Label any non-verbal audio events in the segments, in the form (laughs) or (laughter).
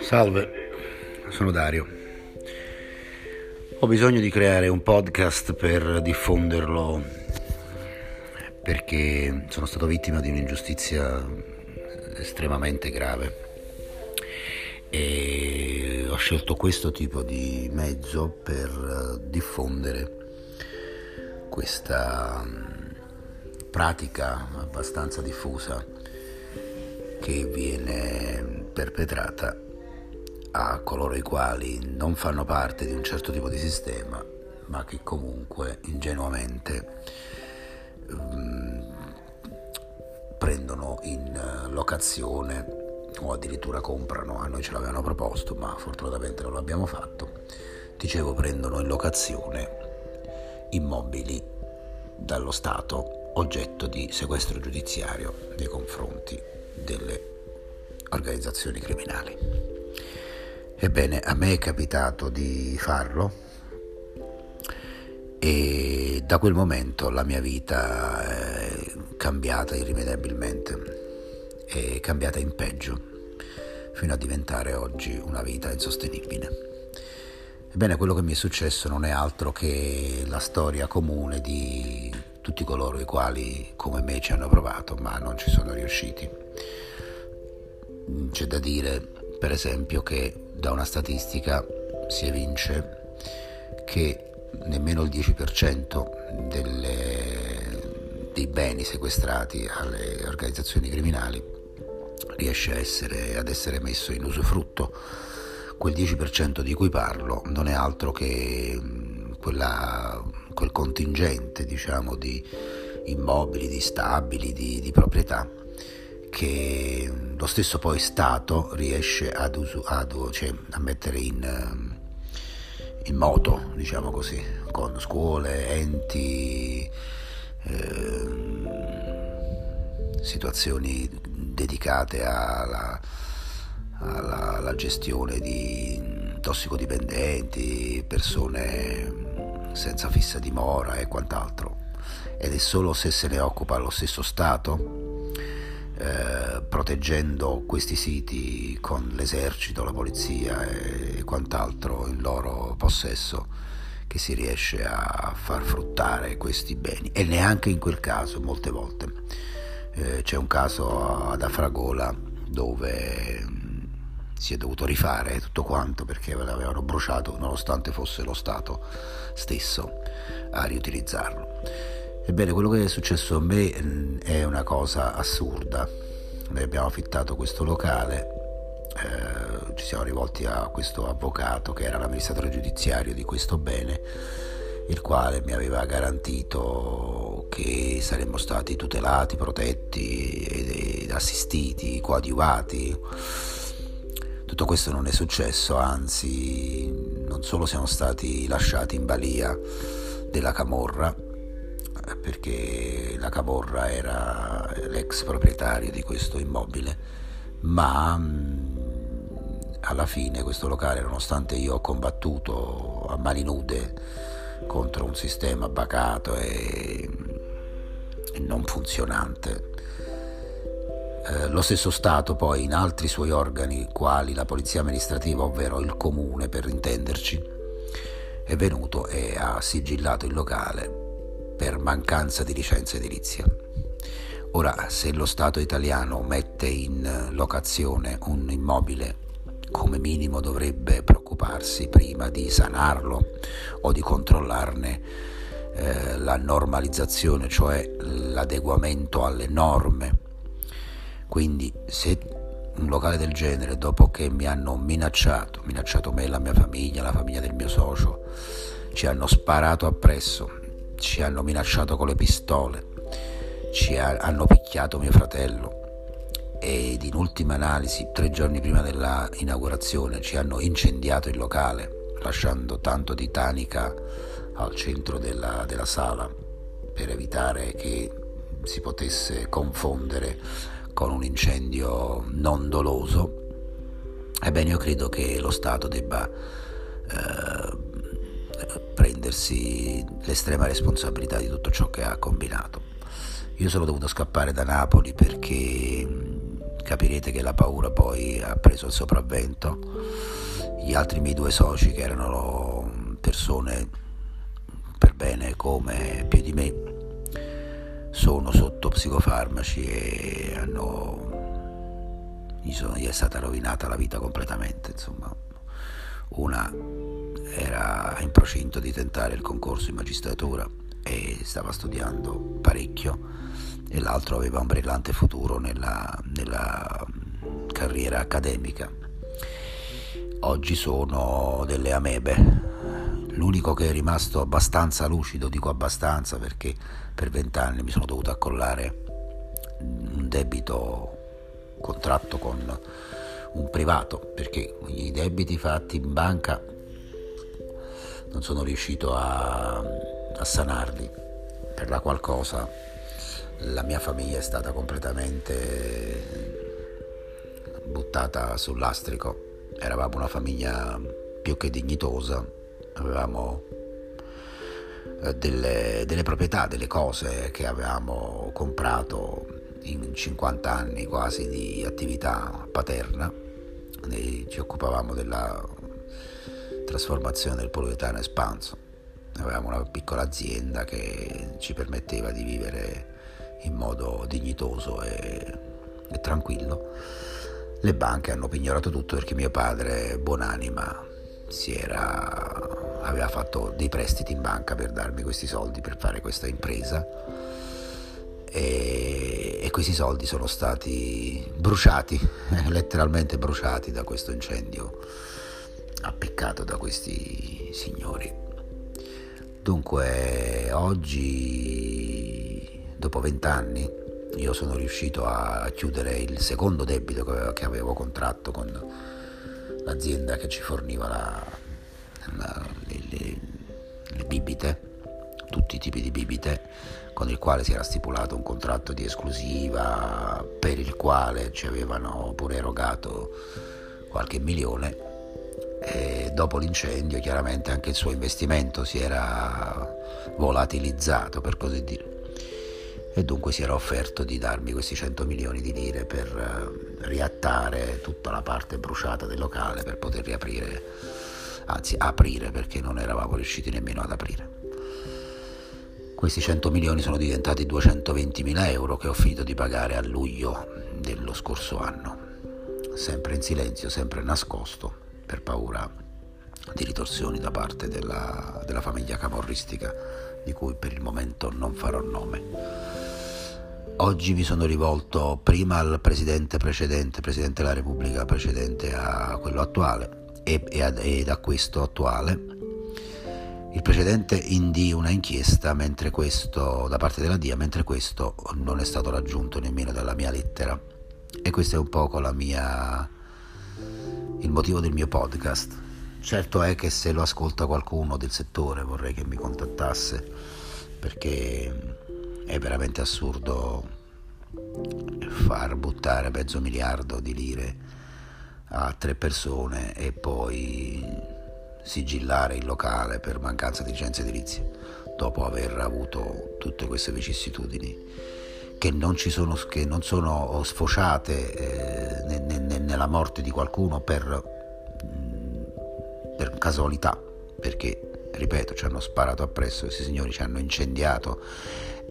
Salve, sono Dario. Ho bisogno di creare un podcast per diffonderlo perché sono stato vittima di un'ingiustizia estremamente grave e ho scelto questo tipo di mezzo per diffondere questa pratica abbastanza diffusa che viene perpetrata a coloro i quali non fanno parte di un certo tipo di sistema, ma che comunque ingenuamente um, prendono in locazione o addirittura comprano, a noi ce l'avevano proposto, ma fortunatamente non l'abbiamo fatto, dicevo prendono in locazione immobili dallo Stato oggetto di sequestro giudiziario nei confronti delle organizzazioni criminali. Ebbene, a me è capitato di farlo e da quel momento la mia vita è cambiata irrimediabilmente, è cambiata in peggio, fino a diventare oggi una vita insostenibile. Ebbene, quello che mi è successo non è altro che la storia comune di tutti coloro i quali come me ci hanno provato ma non ci sono riusciti. C'è da dire per esempio che da una statistica si evince che nemmeno il 10% delle, dei beni sequestrati alle organizzazioni criminali riesce essere, ad essere messo in usufrutto. Quel 10% di cui parlo non è altro che quella, quel contingente diciamo, di immobili, di stabili, di, di proprietà che lo stesso poi Stato riesce ad usu, ad, cioè, a mettere in, ehm, in, moto, diciamo così, con scuole, enti, eh, situazioni dedicate alla, alla, alla gestione di tossicodipendenti, persone senza fissa dimora e quant'altro. Ed è solo se se ne occupa lo stesso Stato eh, proteggendo questi siti con l'esercito, la polizia e quant'altro in loro possesso che si riesce a far fruttare questi beni e neanche in quel caso molte volte eh, c'è un caso ad Afragola dove si è dovuto rifare tutto quanto perché l'avevano bruciato nonostante fosse lo Stato stesso a riutilizzarlo. Ebbene, quello che è successo a me mm, è una cosa assurda. Noi abbiamo affittato questo locale, eh, ci siamo rivolti a questo avvocato che era l'amministratore giudiziario di questo bene, il quale mi aveva garantito che saremmo stati tutelati, protetti ed, assistiti, coadiuvati. Tutto questo non è successo, anzi non solo siamo stati lasciati in balia della Camorra, perché la Caborra era l'ex proprietario di questo immobile, ma alla fine questo locale, nonostante io ho combattuto a mani nude contro un sistema bacato e non funzionante, eh, lo stesso Stato poi in altri suoi organi, quali la Polizia amministrativa, ovvero il comune per intenderci, è venuto e ha sigillato il locale per mancanza di licenza edilizia. Ora, se lo Stato italiano mette in locazione un immobile, come minimo dovrebbe preoccuparsi prima di sanarlo o di controllarne eh, la normalizzazione, cioè l'adeguamento alle norme. Quindi se un locale del genere, dopo che mi hanno minacciato, minacciato me, la mia famiglia, la famiglia del mio socio, ci hanno sparato appresso, ci hanno minacciato con le pistole, ci ha, hanno picchiato mio fratello ed in ultima analisi, tre giorni prima dell'inaugurazione, ci hanno incendiato il locale, lasciando tanto di tanica al centro della, della sala per evitare che si potesse confondere con un incendio non doloso. Ebbene, io credo che lo Stato debba eh, prendersi l'estrema responsabilità di tutto ciò che ha combinato. Io sono dovuto scappare da Napoli perché capirete che la paura poi ha preso il sopravvento. Gli altri miei due soci, che erano persone per bene come più di me, sono sotto psicofarmaci e hanno, gli, sono, gli è stata rovinata la vita completamente. Insomma, una era in procinto di tentare il concorso in magistratura e stava studiando parecchio e l'altro aveva un brillante futuro nella, nella carriera accademica. Oggi sono delle amebe. L'unico che è rimasto abbastanza lucido, dico abbastanza perché per vent'anni mi sono dovuto accollare un debito contratto con un privato perché i debiti fatti in banca non sono riuscito a, a sanarli per la qualcosa la mia famiglia è stata completamente buttata sul lastrico. Eravamo una famiglia più che dignitosa, avevamo eh, delle, delle proprietà, delle cose che avevamo comprato in 50 anni quasi di attività paterna. E ci occupavamo della trasformazione del poliuretano espanso. Avevamo una piccola azienda che ci permetteva di vivere in modo dignitoso e, e tranquillo. Le banche hanno pignorato tutto perché mio padre, buonanima, era, aveva fatto dei prestiti in banca per darmi questi soldi per fare questa impresa e, e questi soldi sono stati bruciati, (laughs) letteralmente bruciati da questo incendio appiccato da questi signori. Dunque oggi dopo vent'anni io sono riuscito a chiudere il secondo debito che avevo contratto con l'azienda che ci forniva la, la, le, le, bibite, tutti i tipi di bibite, con il quale si era stipulato un contratto di esclusiva per il quale ci avevano pure erogato qualche milione. E dopo l'incendio chiaramente anche il suo investimento si era volatilizzato per così dire. E dunque si era offerto di darmi questi 100 milioni di lire per eh, riattare tutta la parte bruciata del locale per poter riaprire, anzi aprire perché non eravamo riusciti nemmeno ad aprire. Questi 100 milioni sono diventati 220 mila euro che ho finito di pagare a luglio dello scorso anno, sempre in silenzio, sempre nascosto, per paura di ritorsioni da parte della, della famiglia camorristica di cui per il momento non farò nome. Oggi mi sono rivolto prima al presidente precedente, presidente della Repubblica precedente a quello attuale e, e, a, ed a questo attuale. Il precedente indì una inchiesta questo, da parte della DIA, mentre questo non è stato raggiunto nemmeno dalla mia lettera. E questo è un poco mia, il motivo del mio podcast. Certo è che se lo ascolta qualcuno del settore vorrei che mi contattasse perché è veramente assurdo far buttare mezzo miliardo di lire a tre persone e poi sigillare il locale per mancanza di licenze edilizie dopo aver avuto tutte queste vicissitudini che non, sono, che non sono sfociate eh, ne, ne, nella morte di qualcuno per, per casualità perché ripeto ci hanno sparato appresso questi signori ci hanno incendiato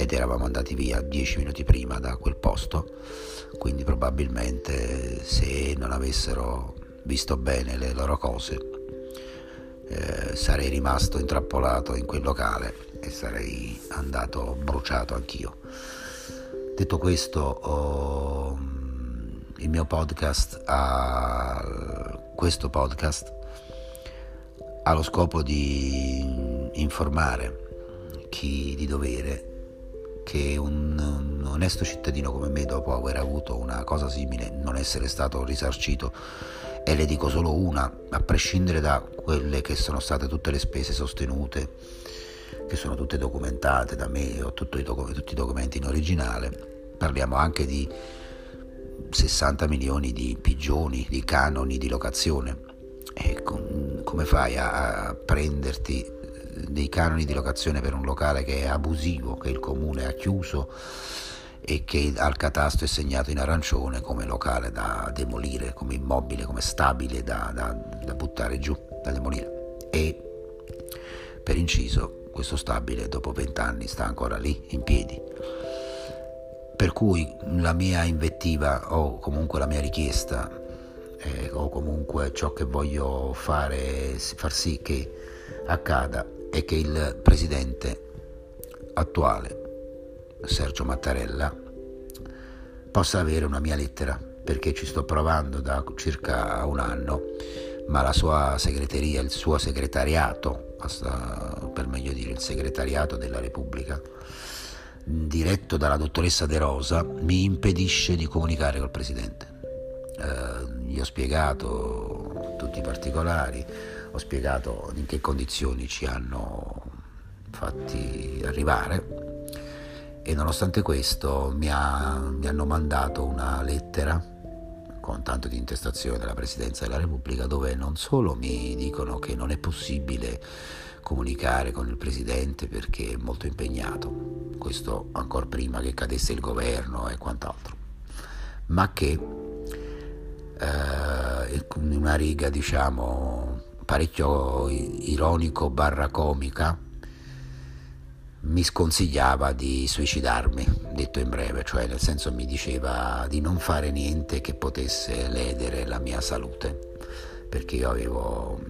ed eravamo andati via dieci minuti prima da quel posto, quindi probabilmente se non avessero visto bene le loro cose eh, sarei rimasto intrappolato in quel locale e sarei andato bruciato anch'io. Detto questo, oh, il mio podcast ha, questo podcast ha lo scopo di informare chi di dovere che un, un, onesto cittadino come me, dopo aver avuto una cosa simile, non essere stato risarcito, e le dico solo una, a prescindere da quelle che sono state tutte le spese sostenute, che sono tutte documentate da me, ho i, doc- tutti i documenti in originale, parliamo anche di 60 milioni di pigioni, di canoni di locazione. E com- come fai a, a prenderti dei canoni di locazione per un locale che è abusivo, che il comune ha chiuso e che al catasto è segnato in arancione come locale da demolire, come immobile, come stabile da, da, da buttare giù, da demolire. E per inciso questo stabile dopo vent'anni sta ancora lì in piedi. Per cui la mia invettiva o comunque la mia richiesta eh, o comunque ciò che voglio fare, far sì che accada è che il presidente attuale, Sergio Mattarella, possa avere una mia lettera, perché ci sto provando da circa un anno, ma la sua segreteria, il suo segretariato, per meglio dire il segretariato della Repubblica, diretto dalla dottoressa De Rosa, mi impedisce di comunicare col presidente. Eh, gli ho spiegato tutti i particolari, ho spiegato in che condizioni ci hanno fatti arrivare e nonostante questo mi, ha, mi hanno mandato una lettera con tanto di intestazione della Presidenza della Repubblica dove non solo mi dicono che non è possibile comunicare con il Presidente perché è molto impegnato, questo ancora prima che cadesse il governo e quant'altro, ma che eh, in una riga diciamo parecchio ironico barra comica mi sconsigliava di suicidarmi, detto in breve, cioè nel senso mi diceva di non fare niente che potesse ledere la mia salute, perché io avevo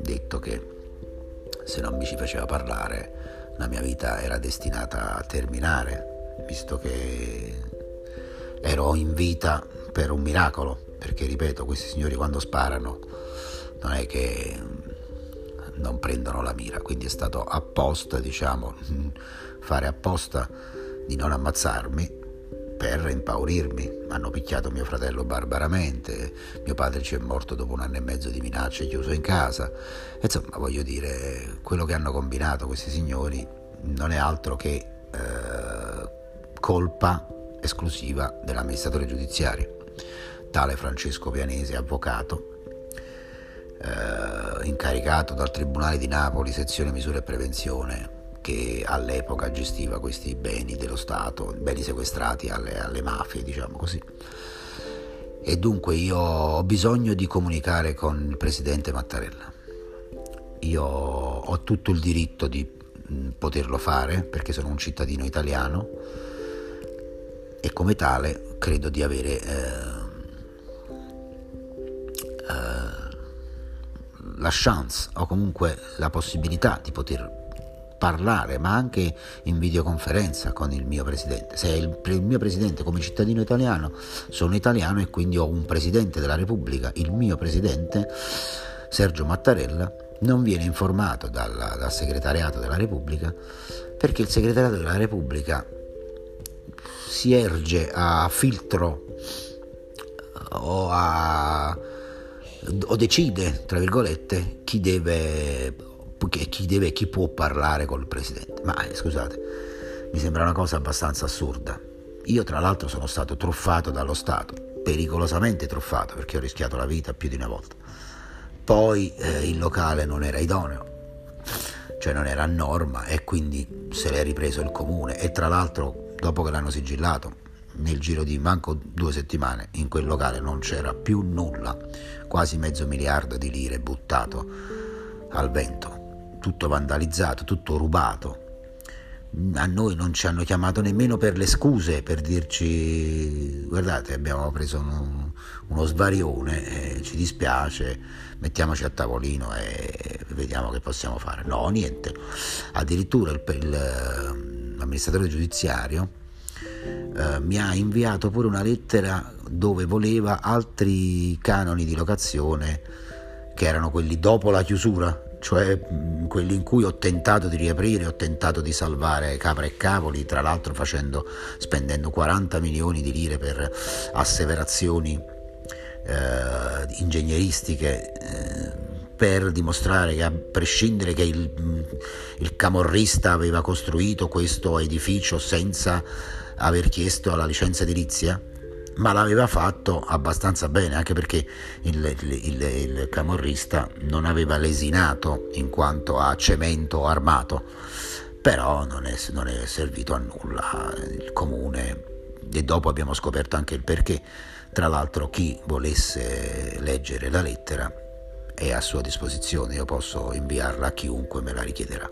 detto che se non mi ci faceva parlare la mia vita era destinata a terminare, visto che ero in vita per un miracolo, perché ripeto, questi signori quando sparano non è che non prendono la mira, quindi è stato apposta, diciamo, (laughs) fare apposta di non ammazzarmi per impaurirmi. Hanno picchiato mio fratello barbaramente, mio padre ci è morto dopo un anno e mezzo di minacce chiuso in casa. Insomma, voglio dire, quello che hanno combinato questi signori non è altro che eh, colpa esclusiva dell'amministratore giudiziario, tale Francesco Pianesi, avvocato, eh, incaricato dal Tribunale di Napoli, sezione misure e prevenzione, che all'epoca gestiva questi beni dello Stato, beni sequestrati alle, alle mafie, diciamo così. E dunque io ho bisogno di comunicare con il presidente Mattarella. Io ho tutto il diritto di mm, poterlo fare perché sono un cittadino italiano e come tale credo di avere eh, la chance o comunque la possibilità di poter parlare, ma anche in videoconferenza con il mio presidente. Se il, il, mio presidente come cittadino italiano, sono italiano e quindi ho un presidente della Repubblica, il mio presidente Sergio Mattarella, non viene informato dal, dal segretariato della Repubblica perché il segretariato della Repubblica si erge a filtro o a o decide, tra virgolette, chi deve, chi deve e chi può parlare col presidente. Ma eh, scusate, mi sembra una cosa abbastanza assurda. Io tra l'altro sono stato truffato dallo Stato, pericolosamente truffato perché ho rischiato la vita più di una volta. Poi eh, il locale non era idoneo, cioè non era a norma e quindi se l'è ripreso il comune e tra l'altro dopo che l'hanno sigillato nel giro di manco due settimane in quel locale non c'era più nulla, quasi mezzo miliardo di lire buttato al vento, tutto vandalizzato, tutto rubato. A noi non ci hanno chiamato nemmeno per le scuse, per dirci guardate abbiamo preso uno, uno svarione, eh, ci dispiace, mettiamoci a tavolino e vediamo che possiamo fare. No, niente. Addirittura il, il, eh, l'amministratore giudiziario eh, mi ha inviato pure una lettera dove voleva altri canoni di locazione che erano quelli dopo la chiusura, cioè mh, quelli in cui ho tentato di riaprire, ho tentato di salvare capra e cavoli, tra l'altro facendo, spendendo 40 milioni di lire per asseverazioni eh, ingegneristiche. Eh, per dimostrare che a prescindere che il, il camorrista aveva costruito questo edificio senza aver chiesto la licenza edilizia, ma l'aveva fatto abbastanza bene, anche perché il, il, il, camorrista non aveva lesinato in quanto a cemento armato, però non è, non è servito a nulla il comune e dopo abbiamo scoperto anche il perché. Tra l'altro chi volesse leggere la lettera è a sua disposizione, io posso inviarla a chiunque me la richiederà.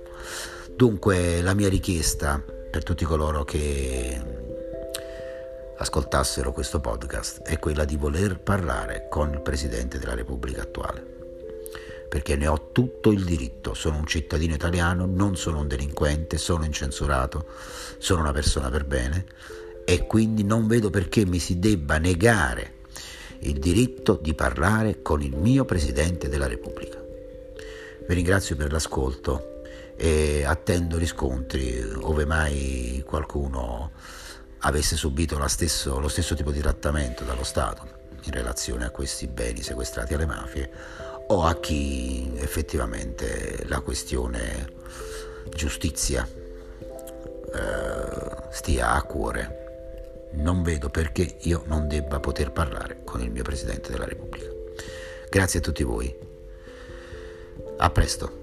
Dunque la mia richiesta per tutti coloro che ascoltassero questo podcast è quella di voler parlare con il Presidente della Repubblica attuale perché ne ho tutto il diritto. Sono un cittadino italiano, non sono un delinquente, sono incensurato, sono una persona per bene e quindi non vedo perché mi si debba negare il diritto di parlare con il mio Presidente della Repubblica. Vi ringrazio per l'ascolto e attendo riscontri ove mai qualcuno avesse subito stesso, lo stesso tipo di trattamento dallo Stato in relazione a questi beni sequestrati alle mafie o a chi effettivamente la questione giustizia eh, stia a cuore. Non vedo perché io non debba poter parlare con il mio Presidente della Repubblica. Grazie a tutti voi. A presto.